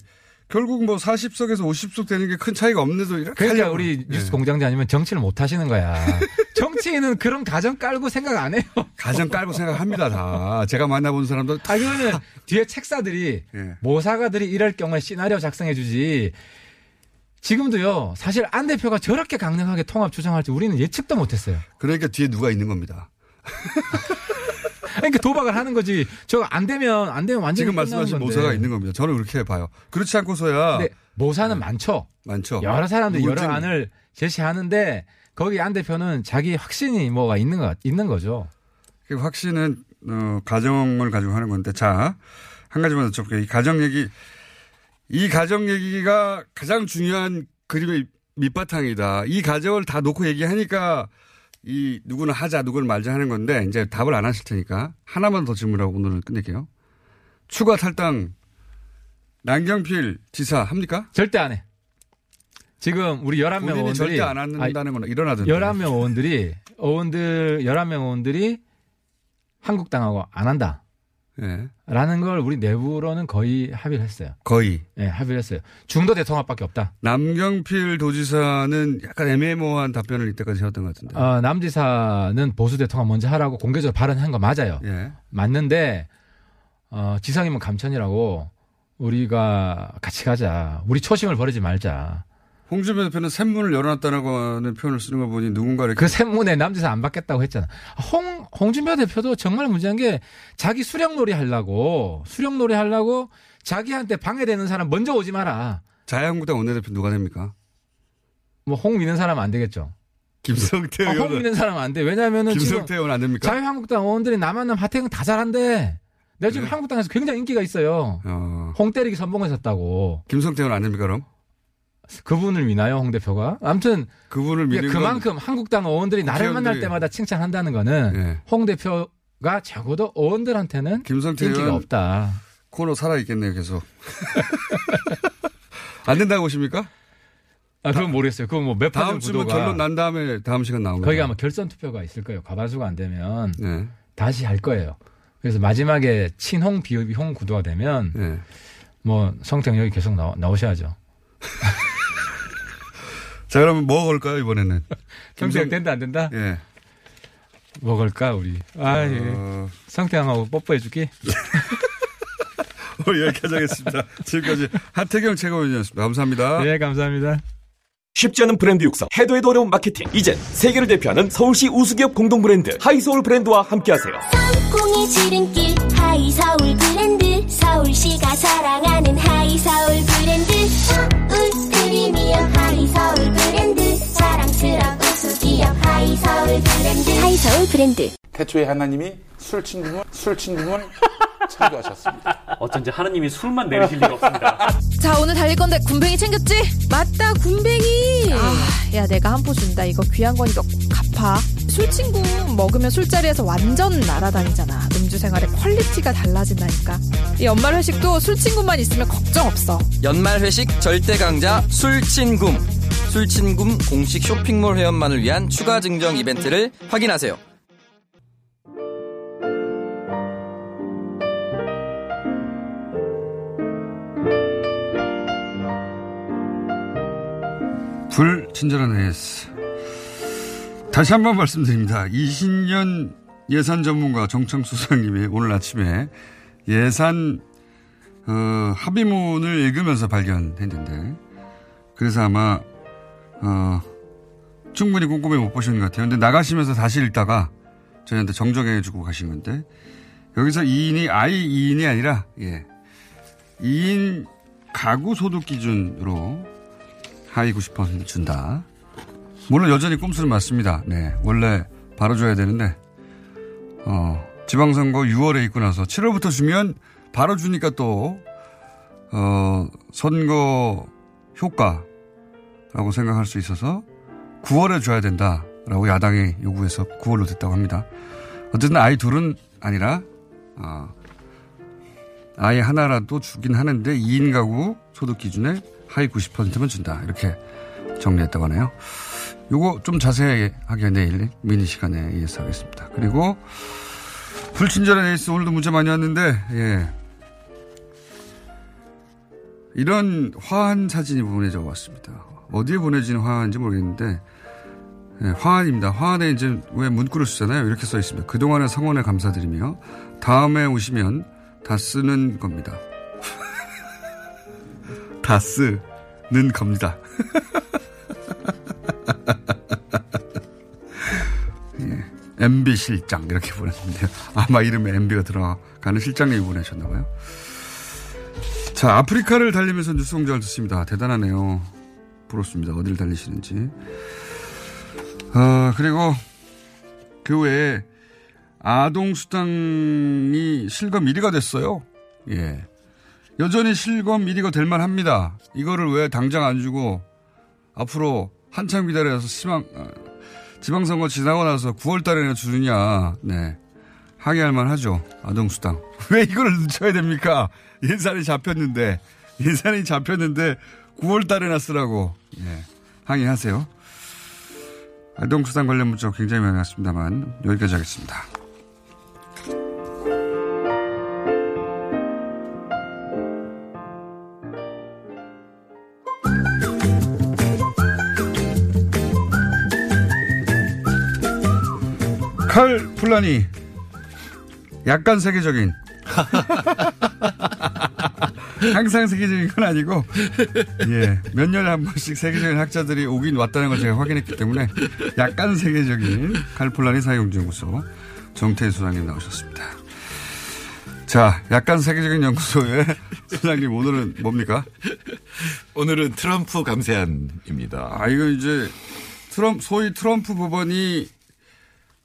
결국 뭐 40석에서 50석 되는 게 큰 차이가 없는데도 이렇게 그러니까 하려고. 우리 뉴스 네. 공장장 아니면 정치를 못 하시는 거야. 정치인은 그런 가정 깔고 생각 안 해요. 가정 깔고 생각합니다, 다. 제가 만나본 사람도 다. 아, 그러면 뒤에 책사들이 예. 모사가들이 이럴 경우에 시나리오 작성해 주지. 지금도요. 사실 안 대표가 저렇게 강력하게 통합 주장할 줄 우리는 예측도 못 했어요. 그러니까 뒤에 누가 있는 겁니다. 그러니까 도박을 하는 거지. 저거 안 되면 안 되면 완전히 지금 말씀하신 건데. 모사가 있는 겁니다. 저는 그렇게 봐요. 그렇지 않고서야 모사는 많죠. 많죠. 여러 사람들이 여러 안을 제시하는데 거기 안 대표는 자기 확신이 뭐가 있는 거 있는 거죠. 그 확신은 어, 가정을 가지고 하는 건데 자 한 가지만 여쭤볼게요. 이 가정 얘기 이 가정 얘기가 가장 중요한 그림의 밑바탕이다. 이 가정을 다 놓고 얘기하니까 이 누구는 하자 누구는 말자 하는 건데 이제 답을 안 하실 테니까 하나만 더 질문하고 오늘은 끝낼게요. 추가 탈당 남경필 지사 합니까? 절대 안 해. 지금 우리 11명 본인이 의원들이 절대 안 한다는 건 일어나던데. 11명 의원들이 의원들 11명 의원들이 한국당하고 안 한다. 예. 라는 걸 우리 내부로는 거의 합의를 했어요. 거의. 예, 합의를 했어요. 중도 대통합밖에 없다. 남경필 도지사는 약간 애매모호한 답변을 이때까지 해왔던 것 같은데. 어, 남 지사는 보수 대통합 먼저 하라고 공개적으로 발언한 거 맞아요. 예. 맞는데 어, 지상이면 감천이라고 우리가 같이 가자. 우리 초심을 버리지 말자. 홍준표 대표는 샘문을 열어놨다라고 하는 표현을 쓰는 걸 보니 누군가 이렇게 그 샘문에 남지사 안 받겠다고 했잖아. 홍, 홍준표 대표도 정말 문제한 게 자기 수령놀이 하려고, 수령놀이 하려고 자기한테 방해되는 사람 먼저 오지 마라. 자유한국당 원내대표 누가 됩니까? 뭐홍 믿는 사람 안 되겠죠. 김성태 아, 홍 믿는 사람 안 돼. 왜냐면은 김성태 의원 안 됩니까? 자유한국당 의원들이 남한남 하태경 다 잘한대. 내가 지금 그래요? 한국당에서 굉장히 인기가 있어요. 어, 홍 때리기 선봉했었다고. 김성태 의원 안 됩니까 그럼? 그분을 미나요, 홍 대표가? 아무튼 그분을 그러니까 그만큼 한국당 의원들이 나를 만날 때마다 칭찬한다는 거는 건 예. 홍 대표가 적어도 의원들한테는 인기가 없다. 코너 살아 있겠네요 계속. 안 된다고 보십니까? 아, 그건 모르겠어요. 그건 뭐몇 다음 주면 결론 난 다음에 다음 시간 나옵니다. 거기가 아마 결선 투표가 있을 거예요. 과반수가 안 되면 네. 다시 할 거예요. 그래서 마지막에 친홍 비홍 구도가 되면 네. 뭐 성태 여기 계속 나오, 나오셔야죠. 자 그러면 뭐 걸까요 이번에는? 김성- 된다 안 된다? 예. 뭐 걸까 우리? 아, 예. 어, 성태형하고 뽀뽀해줄게. 오늘 여기까지 하겠습니다. 지금까지 하태경 최고위원이었습니다. 감사합니다. 네, 감사합니다. 쉽지 않은 브랜드 육성, 해도 해도 어려운 마케팅. 이젠 세계를 대표하는 서울시 우수기업 공동 브랜드 하이서울 브랜드와 함께하세요. 성공의 지름길 하이서울 브랜드 서울시가 사랑하는 하이서울 브랜드 서울 프리미엄 하이서울 브랜드 자랑스러운 우수기업 하이서울 브랜드 하이서울 브랜드 태초에 하나님이 술친굼을 술친굼을 창조하셨습니다. 어쩐지 하나님이 술만 내리실 리가 없습니다. 자 오늘 달릴 건데 굼벵이 챙겼지? 맞다 굼벵이 아, 야 내가 한 포 준다 이거 귀한 거니까 꼭 갚아 술친굼 먹으면 술자리에서 완전 날아다니잖아 음주 생활의 퀄리티가 달라진다니까 이 연말 회식도 술친굼만 있으면 걱정 없어 연말 회식 절대 강자 술친굼 술친굼 공식 쇼핑몰 회원만을 위한 추가 증정 이벤트를 확인하세요. 불친절한 AS. 다시 한 번 말씀드립니다. 이신년 예산 전문가 정청 수석님이 오늘 아침에 예산 어, 합의문을 읽으면서 발견했는데 그래서 아마 어, 충분히 꼼꼼히 못 보시는 것 같아요. 근데 나가시면서 다시 읽다가 저희한테 정정해 주고 가신 건데 여기서 2인이 아이 2인이 아니라 예. 2인 가구 소득 기준으로 하위 90% 준다. 물론 여전히 꼼수는 맞습니다. 네. 원래 바로 줘야 되는데, 어, 지방선거 6월에 있고 나서 7월부터 주면 바로 주니까 또, 어, 선거 효과라고 생각할 수 있어서 9월에 줘야 된다라고 야당이 요구해서 9월로 됐다고 합니다. 어쨌든 아이 둘은 아니라, 어, 아이 하나라도 주긴 하는데 2인 가구 소득 기준에 하위 90%만 준다. 이렇게 정리했다고 하네요. 요거 좀 자세하게 내일 미니 시간에 이어서 하겠습니다. 그리고 불친절한 에이스 오늘도 문자 많이 왔는데 예. 이런 화한 사진이 보내져 왔습니다. 어디에 보내진 화한인지 모르겠는데 예, 화한입니다. 화한에 이제 왜 문구를 쓰잖아요. 이렇게 써 있습니다. 그동안의 성원에 감사드리며 다음에 오시면 다 쓰는 겁니다. 다 쓰는 겁니다. 예. MB 실장 이렇게 보냈는데요. 아마 이름에 MB가 들어가는 실장님이 보내셨나봐요. 자 아프리카를 달리면서 뉴스 공장을 듣습니다. 대단하네요. 부럽습니다. 어디를 달리시는지. 어, 그리고 그 외에 아동 수당이 실검 1위가 됐어요. 예. 여전히 실검 1위가 될 만합니다. 이거를 왜 당장 안 주고 앞으로 한참 기다려서 시방, 어, 지방선거 지나고 나서 9월 달에나 주느냐. 네. 항의할 만하죠. 아동수당. 왜 이거를 늦춰야 됩니까? 예산이 잡혔는데, 예산이 잡혔는데 9월 달에나 쓰라고. 예. 항의하세요. 아동수당 관련 문자 굉장히 많이 왔습니다만 여기까지 하겠습니다. 칼 플라니 약간 세계적인 항상 세계적인 건 아니고 예, 몇 년에 한 번씩 세계적인 학자들이 오긴 왔다는 걸 제가 확인했기 때문에 약간 세계적인 칼플라니 사용연구소 정태희 소장님 나오셨습니다. 자, 약간 세계적인 연구소의 소장님 오늘은 뭡니까? 오늘은 트럼프 감세안입니다. 아, 이거 이제 트럼프 소위 트럼프 법안이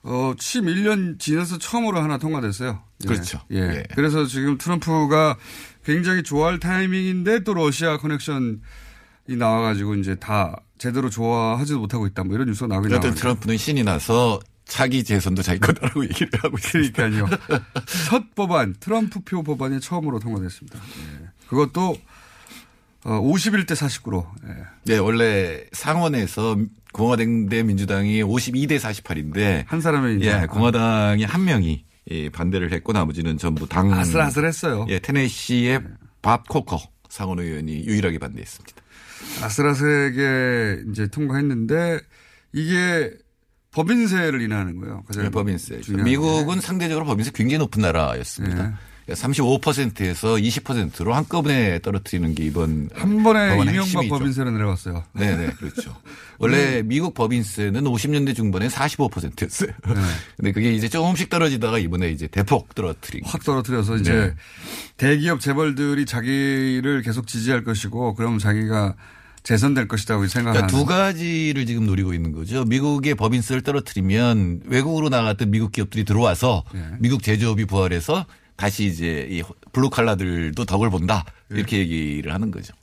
어, 취임 1년 지나서 처음으로 하나 통과됐어요. 예. 그렇죠. 예. 예. 그래서 지금 트럼프가 굉장히 좋아할 타이밍인데 또 러시아 커넥션이 나와가지고 이제 다 제대로 좋아하지도 못하고 있다. 뭐 이런 뉴스가 나오긴 그랬더니 나와요. 트럼프는 신이 나서 차기 재선도 자기 거다라고 얘기를 하고 있습니다. 그러니까요. 첫 법안, 트럼프 표 법안이 처음으로 통과됐습니다. 예. 그것도 어, 51대 49로. 예. 네, 원래 상원에서 공화당 대 민주당이 52대 48인데 한 사람의 이제 예, 공화당이 한 명이 예, 반대를 했고 나머지는 전부 당 아슬아슬했어요. 예, 테네시의 밥 코커 상원 의원이 유일하게 반대했습니다. 아슬아슬하게 이제 통과했는데 이게 법인세를 인하는 거예요. 가장 네, 법인세. 중요한 미국은 상대적으로 법인세 굉장히 높은 나라였습니다. 네. 35%에서 20%로 한꺼번에 떨어뜨리는 게 이번 한 번에 이명박. 법인세로 내려갔어요. 네 네 그렇죠. 원래 미국 법인세는 50년대 중반에 45%였어요. 근데 그게 이제 조금씩 떨어지다가 이번에 이제 대폭 떨어뜨린. 확 떨어뜨려서 이제 네. 대기업 재벌들이 자기를 계속 지지할 것이고 그럼 자기가 재선될 것이라고 생각하는. 그러니까 두 가지를 지금 노리고 있는 거죠. 미국의 법인세를 떨어뜨리면 외국으로 나갔던 미국 기업들이 들어와서 네. 미국 제조업이 부활해서 다시 이제 이 블루 칼라들도 덕을 본다 네. 이렇게 얘기를 하는 거죠.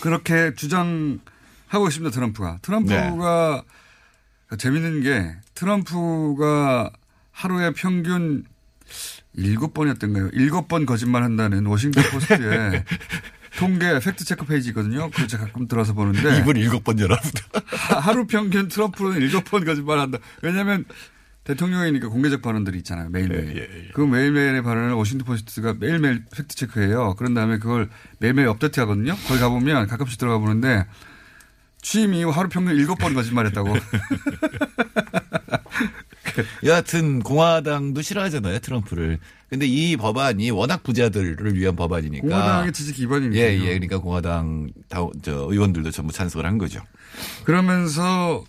그렇게 주장하고 있습니다. 트럼프가. 트럼프가 네. 재밌는 게 트럼프가 하루에 평균 일곱 번이었던가요? 일곱 번 거짓말 한다는 워싱턴 포스트에 통계 팩트 체크 페이지 있거든요. 그거 제가 가끔 들어서 보는데. 입을 일곱 번 열어. 하루 평균 트럼프는 일곱 번 거짓말 한다. 왜냐하면 대통령이니까 공개적 발언들이 있잖아요. 매일매일. 그 매일매일의 발언을 워싱턴 포스트가 매일매일 팩트 체크해요. 그런 다음에 그걸 매일매일 업데이트 하거든요. 거기 가보면 가끔씩 들어가 보는데 취임 이후 하루 평균 일곱 번 거짓말했다고. 여하튼 공화당도 싫어하잖아요 트럼프를. 근데 이 법안이 워낙 부자들을 위한 법안이니까. 공화당의 지지 기반이니까. 예, 예. 그러니까 공화당 다, 저 의원들도 전부 찬성을 한 거죠. 그러면서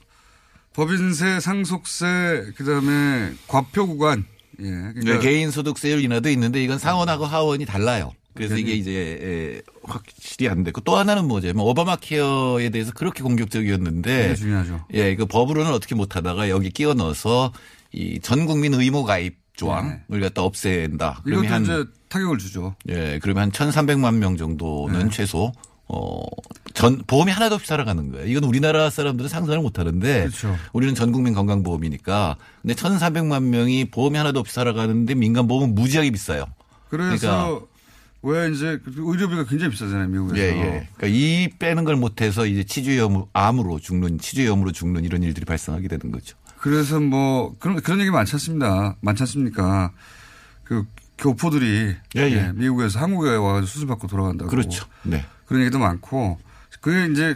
법인세, 상속세, 그다음에 과표 구간. 예. 그러니까 개인 소득세율 인하도 있는데 이건 상원하고 하원이 달라요. 그래서 이게 이제 예, 확실히 안 됐고 또 하나는 뭐냐면 오바마 케어에 대해서 그렇게 공격적이었는데 그게 중요하죠. 예, 그 법으로는 어떻게 못 하다가 여기 끼워 넣어서 이 전 국민 의무 가입 조항을 갖다 없앤다. 이것도 이제 타격을 주죠. 예, 그러면 한 1,300만 명 정도는 네. 최소 어, 전, 보험이 하나도 없이 살아가는 거예요. 이건 우리나라 사람들은 상상을 못 하는데. 그렇죠. 우리는 전 국민 건강 보험이니까. 근데 1,400만 명이 보험이 하나도 없이 살아가는데 민간 보험은 무지하게 비싸요. 그래서 왜 이제 그 의료비가 굉장히 비싸잖아요, 미국에서. 예, 예. 그러니까 이 빼는 걸 못해서 이제 치주염, 암으로 죽는, 치주염으로 죽는 이런 일들이 발생하게 되는 거죠. 그래서 뭐 그런 그런 얘기 많지 않습니다. 많지 않습니까? 그 교포들이 예, 예. 예, 미국에서 한국에 와서 수술 받고 돌아간다고. 그렇죠. 네. 그런 얘기도 많고 그게 이제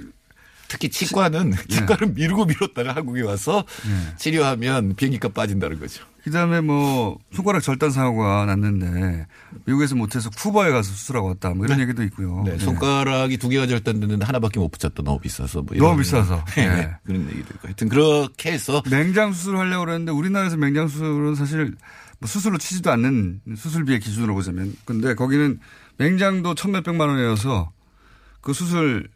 특히 치과는 치과를 미루고 미뤘다가 한국에 와서 예. 치료하면 비행기값 빠진다는 거죠. 그다음에 뭐 손가락 절단 사고가 났는데 미국에서 못해서 쿠바에 가서 수술하고 왔다. 뭐 이런 얘기도 있고요. 네, 예. 손가락이 두 개가 절단됐는데 하나밖에 못 붙였다 너무 비싸서 뭐 이런 너무 비싸서. 네, 예. 그런 얘기도 있고 하여튼 그렇게 해서 맹장 수술하려고 그랬는데 우리나라에서 맹장 수술은 사실 뭐 수술로 치지도 않는 수술비의 기준으로 보자면 근데 거기는 맹장도 천 몇백만 원이어서 그 수술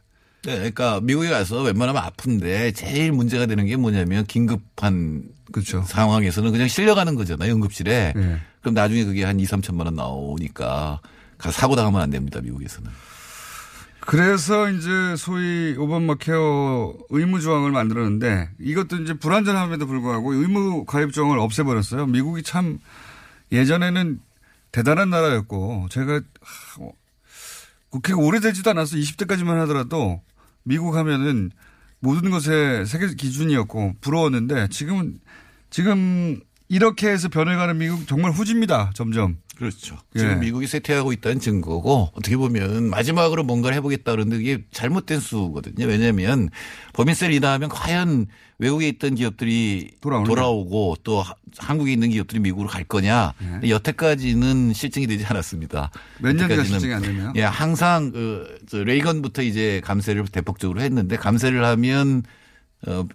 네, 그러니까 미국에 가서 웬만하면 아픈데 제일 문제가 되는 게 뭐냐면 긴급한 그렇죠. 상황에서는 그냥 실려가는 거잖아요 응급실에 예. 그럼 나중에 그게 한 2, 3천만 원 나오니까 가 사고 당하면 안 됩니다 미국에서는. 그래서 이제 소위 오바마 케어 의무 조항을 만들었는데 이것도 이제 불안전함에도 불구하고 의무 가입 조항을 없애버렸어요. 미국이 참 예전에는 대단한 나라였고 제가 국회가 오래되지도 않아서 20대까지만 하더라도 미국 하면은 모든 것에 세계 기준이었고 부러웠는데 지금은 지금 이렇게 해서 변해가는 미국 정말 후지입니다. 점점. 그렇죠. 예. 지금 미국이 쇠퇴하고 있다는 증거고 어떻게 보면 마지막으로 뭔가를 해보겠다 그러는데 이게 잘못된 수거든요. 왜냐하면 법인세를 인하하면 과연 외국에 있던 기업들이 돌아오느냐. 돌아오고 또 하- 한국에 있는 기업들이 미국으로 갈 거냐. 근데 여태까지는 실증이 되지 않았습니다. 예. 몇 년간 실증이 안 되네요. 예, 항상 그, 저 레이건부터 이제 감세를 대폭적으로 했는데 감세를 하면 어,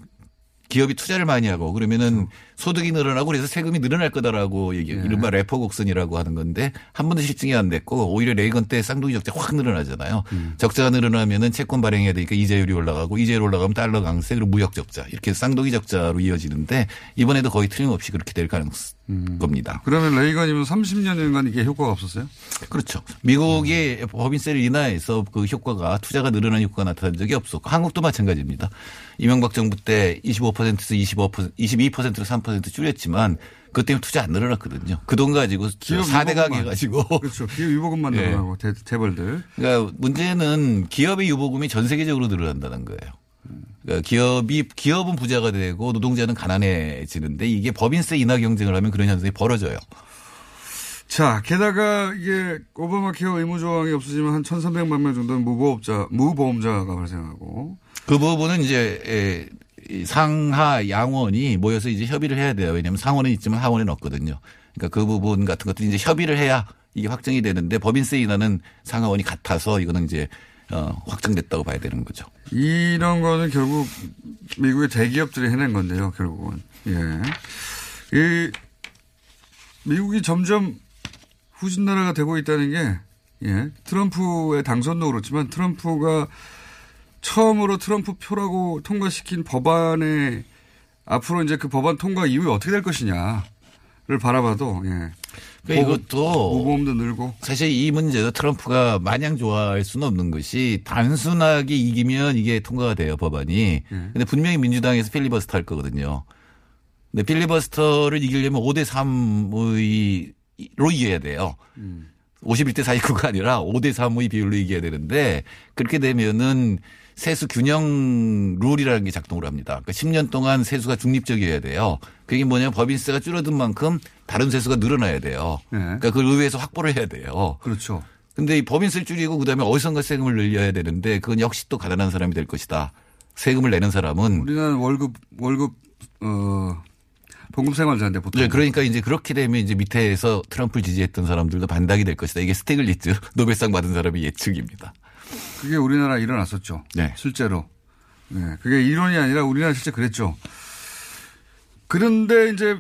기업이 투자를 많이 하고 그러면은 소득이 늘어나고 그래서 세금이 늘어날 거다라고 얘기, 네. 이른바 래퍼 곡선이라고 하는 건데 한 번도 실증이 안 됐고 오히려 레이건 때 쌍둥이 적자 확 늘어나잖아요. 음. 적자가 늘어나면은 채권 발행해야 되니까 이자율이 올라가고 이자율 올라가면 달러 강세 그리고 무역 적자 이렇게 쌍둥이 적자로 이어지는데 이번에도 거의 틀림없이 그렇게 될 가능성 음. 겁니다. 그러면 레이건이면 30년간 이게 효과가 없었어요? 그렇죠. 미국의 법인세를 인하해서 그 효과가 투자가 늘어나는 효과가 나타난 적이 없었고 한국도 마찬가지입니다. 이명박 정부 때 25%에서 25%, 22%로 3% 줄였지만 그것 때문에 투자 안 늘어났거든요. 그 돈 가지고 기업 4대 가게 유보금만. 해가지고. 그렇죠. 기업 유보금만 예. 늘어나고 재- 재벌들. 그러니까 문제는 기업의 유보금이 전 세계적으로 늘어난다는 거예요. 그러니까 기업이 기업은 부자가 되고 노동자는 가난해지는데 이게 법인세 인하 경쟁을 하면 그런 현상이 벌어져요. 자, 게다가 이게 오바마 케어 의무 조항이 없어지면 한 1,300만 명 정도는 무보험자, 무보험자가 발생하고. 그 부분은 이제 에, 이 상하 양원이 모여서 이제 협의를 해야 돼요. 왜냐하면 상원은 있지만 하원은 없거든요. 그러니까 그 부분 같은 것도 이제 협의를 해야 이게 확정이 되는데 법인세 인하는 상하원이 같아서 이거는 이제 어, 확정됐다고 봐야 되는 거죠. 이런 거는 결국 미국의 대기업들이 해낸 건데요, 결국은. 예. 이, 미국이 점점 후진 나라가 되고 있다는 게, 예. 트럼프의 당선도 그렇지만 트럼프가 처음으로 트럼프 표라고 통과시킨 법안에 앞으로 이제 그 법안 통과 이후에 어떻게 될 것이냐를 바라봐도, 예. 그러니까 보- 이것도 무보험도 늘고. 사실 이 문제도 트럼프가 마냥 좋아할 수는 없는 것이 단순하게 이기면 이게 통과가 돼요 법안이. 근데 분명히 민주당에서 필리버스터 할 거거든요. 근데 필리버스터를 이기려면 5대 3의 로 이겨야 돼요. 51대 49가 아니라 5대 3의 비율로 이겨야 되는데 그렇게 되면은 세수 균형 룰이라는 게 작동을 합니다. 그러니까 10년 동안 세수가 중립적이어야 돼요. 그게 뭐냐면 법인세가 줄어든 만큼 다른 세수가 늘어나야 돼요. 그러니까 그걸 의회에서 확보를 해야 돼요. 그렇죠. 근데 이 법인세를 줄이고 그다음에 어디선가 세금을 늘려야 되는데 그건 역시 또 가난한 사람이 될 것이다. 세금을 내는 사람은 우리는 월급 월급 어 봉급 생활자인데 보통 네, 그러니까 이제 그렇게 되면 이제 밑에서 트럼프를 지지했던 사람들도 반박이 될 것이다. 이게 스티글리츠 노벨상 받은 사람의 예측입니다. 그게 우리나라 에 일어났었죠. 네. 실제로. 네. 그게 이론이 아니라 우리나라 실제 그랬죠. 그런데 이제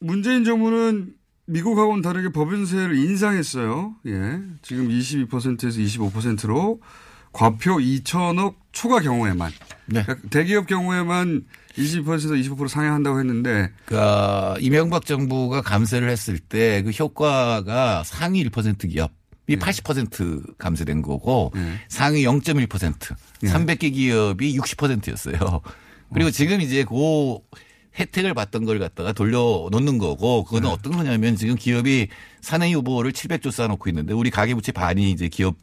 문재인 정부는 미국하고는 다르게 법인세를 인상했어요. 예. 지금 22%에서 25%로 과표 2천억 초과 경우에만. 네. 그러니까 대기업 경우에만 22%에서 25% 상향한다고 했는데 그러니까 이명박 정부가 감세를 했을 때 그 효과가 상위 1% 기업 이 80% 감세된 거고 상위 0.1% 예. 300개 기업이 60%였어요. 그리고 지금 이제 그 혜택을 받던 걸 갖다가 돌려놓는 거고 그거는 어떤 거냐면 지금 기업이 사내 유보를 700조 쌓아놓고 있는데 우리 가계부채 반이 이제 기업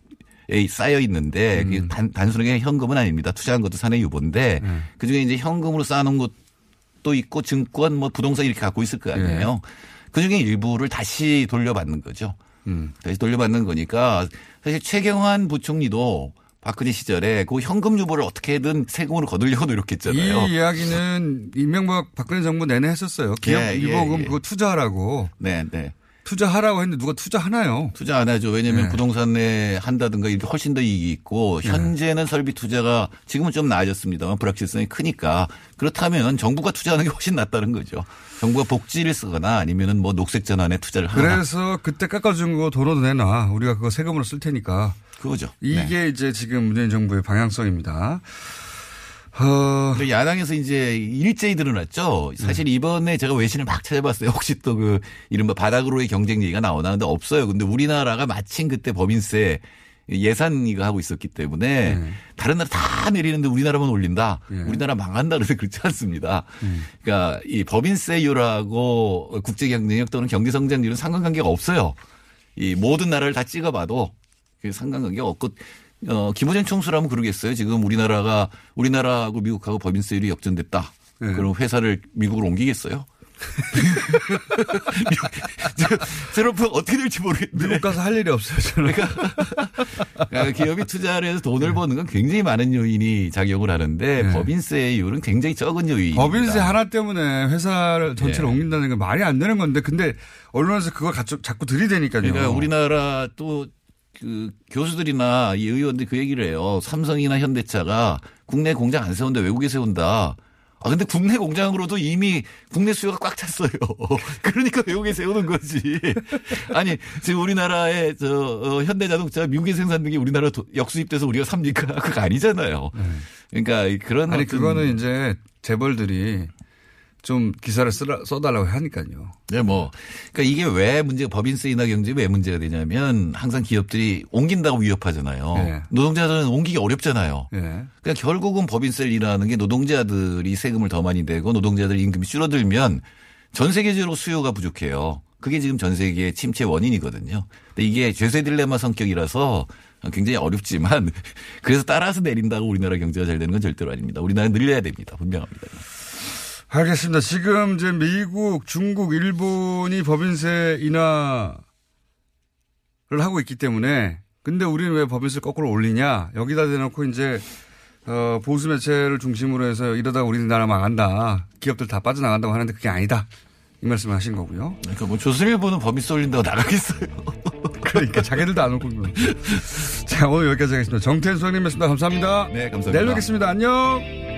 에 쌓여 있는데 그게 단, 단순하게 현금은 아닙니다. 투자한 것도 사내 유보인데 그 중에 이제 현금으로 쌓아놓은 것도 있고 증권 뭐 부동산 이렇게 갖고 있을 거 아니에요. 그 중에 일부를 다시 돌려받는 거죠. 다시 돌려받는 거니까 사실 최경환 부총리도 박근혜 시절에 그 현금 유보를 어떻게든 세금으로 거두려고 노력했잖아요. 이 이야기는 이명박 박근혜 정부 내내 했었어요. 기업 예, 예, 유보금 예. 그거 투자하라고. 네, 네. 투자하라고 했는데 누가 투자하나요? 투자 안 하죠. 왜냐하면 네. 부동산에 한다든가 이렇게 훨씬 더 이익이 있고 네. 현재는 설비 투자가 지금은 좀 나아졌습니다만 불확실성이 크니까 그렇다면 정부가 투자하는 게 훨씬 낫다는 거죠. 정부가 복지를 쓰거나 아니면은 뭐 녹색 전환에 투자를 하거나 그래서 그때 깎아준 거 돈으로 내놔. 우리가 그거 세금으로 쓸 테니까. 그거죠. 이게 이제 지금 문재인 정부의 방향성입니다. 어, 근데 야당에서 이제 일제히 드러났죠. 사실 이번에 제가 외신을 막 찾아봤어요. 혹시 또 그 이른바 바닥으로의 경쟁 얘기가 나오나 근데 없어요. 근데 우리나라가 마침 그때 법인세 예산 이거 하고 있었기 때문에 다른 나라 다 내리는데 우리나라만 올린다. 우리나라 망한다 그래서 그렇지 않습니다. 그러니까 이 법인세율하고 국제 경쟁력 또는 경제 성장률은 상관관계가 없어요. 이 모든 나라를 다 찍어봐도 그 상관관계가 없고 어, 김호준 총수라면 그러겠어요. 지금 우리나라가 우리나라하고 미국하고 법인세율이 역전됐다. 그럼 회사를 미국으로 옮기겠어요? 트럼프 어떻게 될지 모르겠는데. 미국 가서 할 일이 없어요. 저는. 그러니까 기업이 투자를 해서 돈을 버는 건 굉장히 많은 요인이 작용을 하는데 법인세율은 굉장히 적은 요인이. 법인세 하나 때문에 회사를 전체를 예. 옮긴다는 건 말이 안 되는 건데 근데 언론에서 그걸 자꾸 들이대니까요. 그러니까 우리나라 또 그 교수들이나 이 의원들이 그 얘기를 해요. 삼성이나 현대차가 국내 공장 안 세운다 외국에 세운다. 아 근데 국내 공장으로도 이미 국내 수요가 꽉 찼어요. 그러니까 외국에 세우는 거지. 아니 지금 우리나라의 저 어, 현대 자동차 미국에 생산된 게 우리나라 도- 역수입돼서 우리가 삽니까? 그거 아니잖아요. 그러니까 그런 아니 그거는 이제 재벌들이 좀 기사를 쓰라, 써달라고 하니까요. 네, 뭐. 그러니까 이게 왜 문제가 법인세 인하 경제 왜 문제가 되냐면 항상 기업들이 옮긴다고 위협하잖아요. 네. 노동자들은 옮기기 어렵잖아요. 예. 그러니까 결국은 법인세를 인하하는 게 노동자들이 세금을 더 많이 내고 노동자들 임금이 줄어들면 전 세계적으로 수요가 부족해요. 그게 지금 전 세계의 침체 원인이거든요. 근데 이게 죄세 딜레마 성격이라서 굉장히 어렵지만 그래서 따라서 내린다고 우리나라 경제가 잘 되는 건 절대로 아닙니다. 우리나라는 늘려야 됩니다. 분명합니다. 알겠습니다. 지금 이제 미국, 중국, 일본이 법인세 인하를 하고 있기 때문에 근데 우리는 왜 법인세를 거꾸로 올리냐 여기다 대놓고 이제 어, 보수 매체를 중심으로 해서 이러다가 우리나라 망한다. 기업들 다 빠져나간다고 하는데 그게 아니다. 이 말씀을 하신 거고요. 그러니까 뭐 조선일보는 법인세 올린다고 나가겠어요. 그러니까 자기들도 안 올고 있는. 자, 오늘 여기까지 하겠습니다. 정태현 소장님이었습니다. 감사합니다. 네, 감사합니다. 내일 뵙겠습니다. 안녕.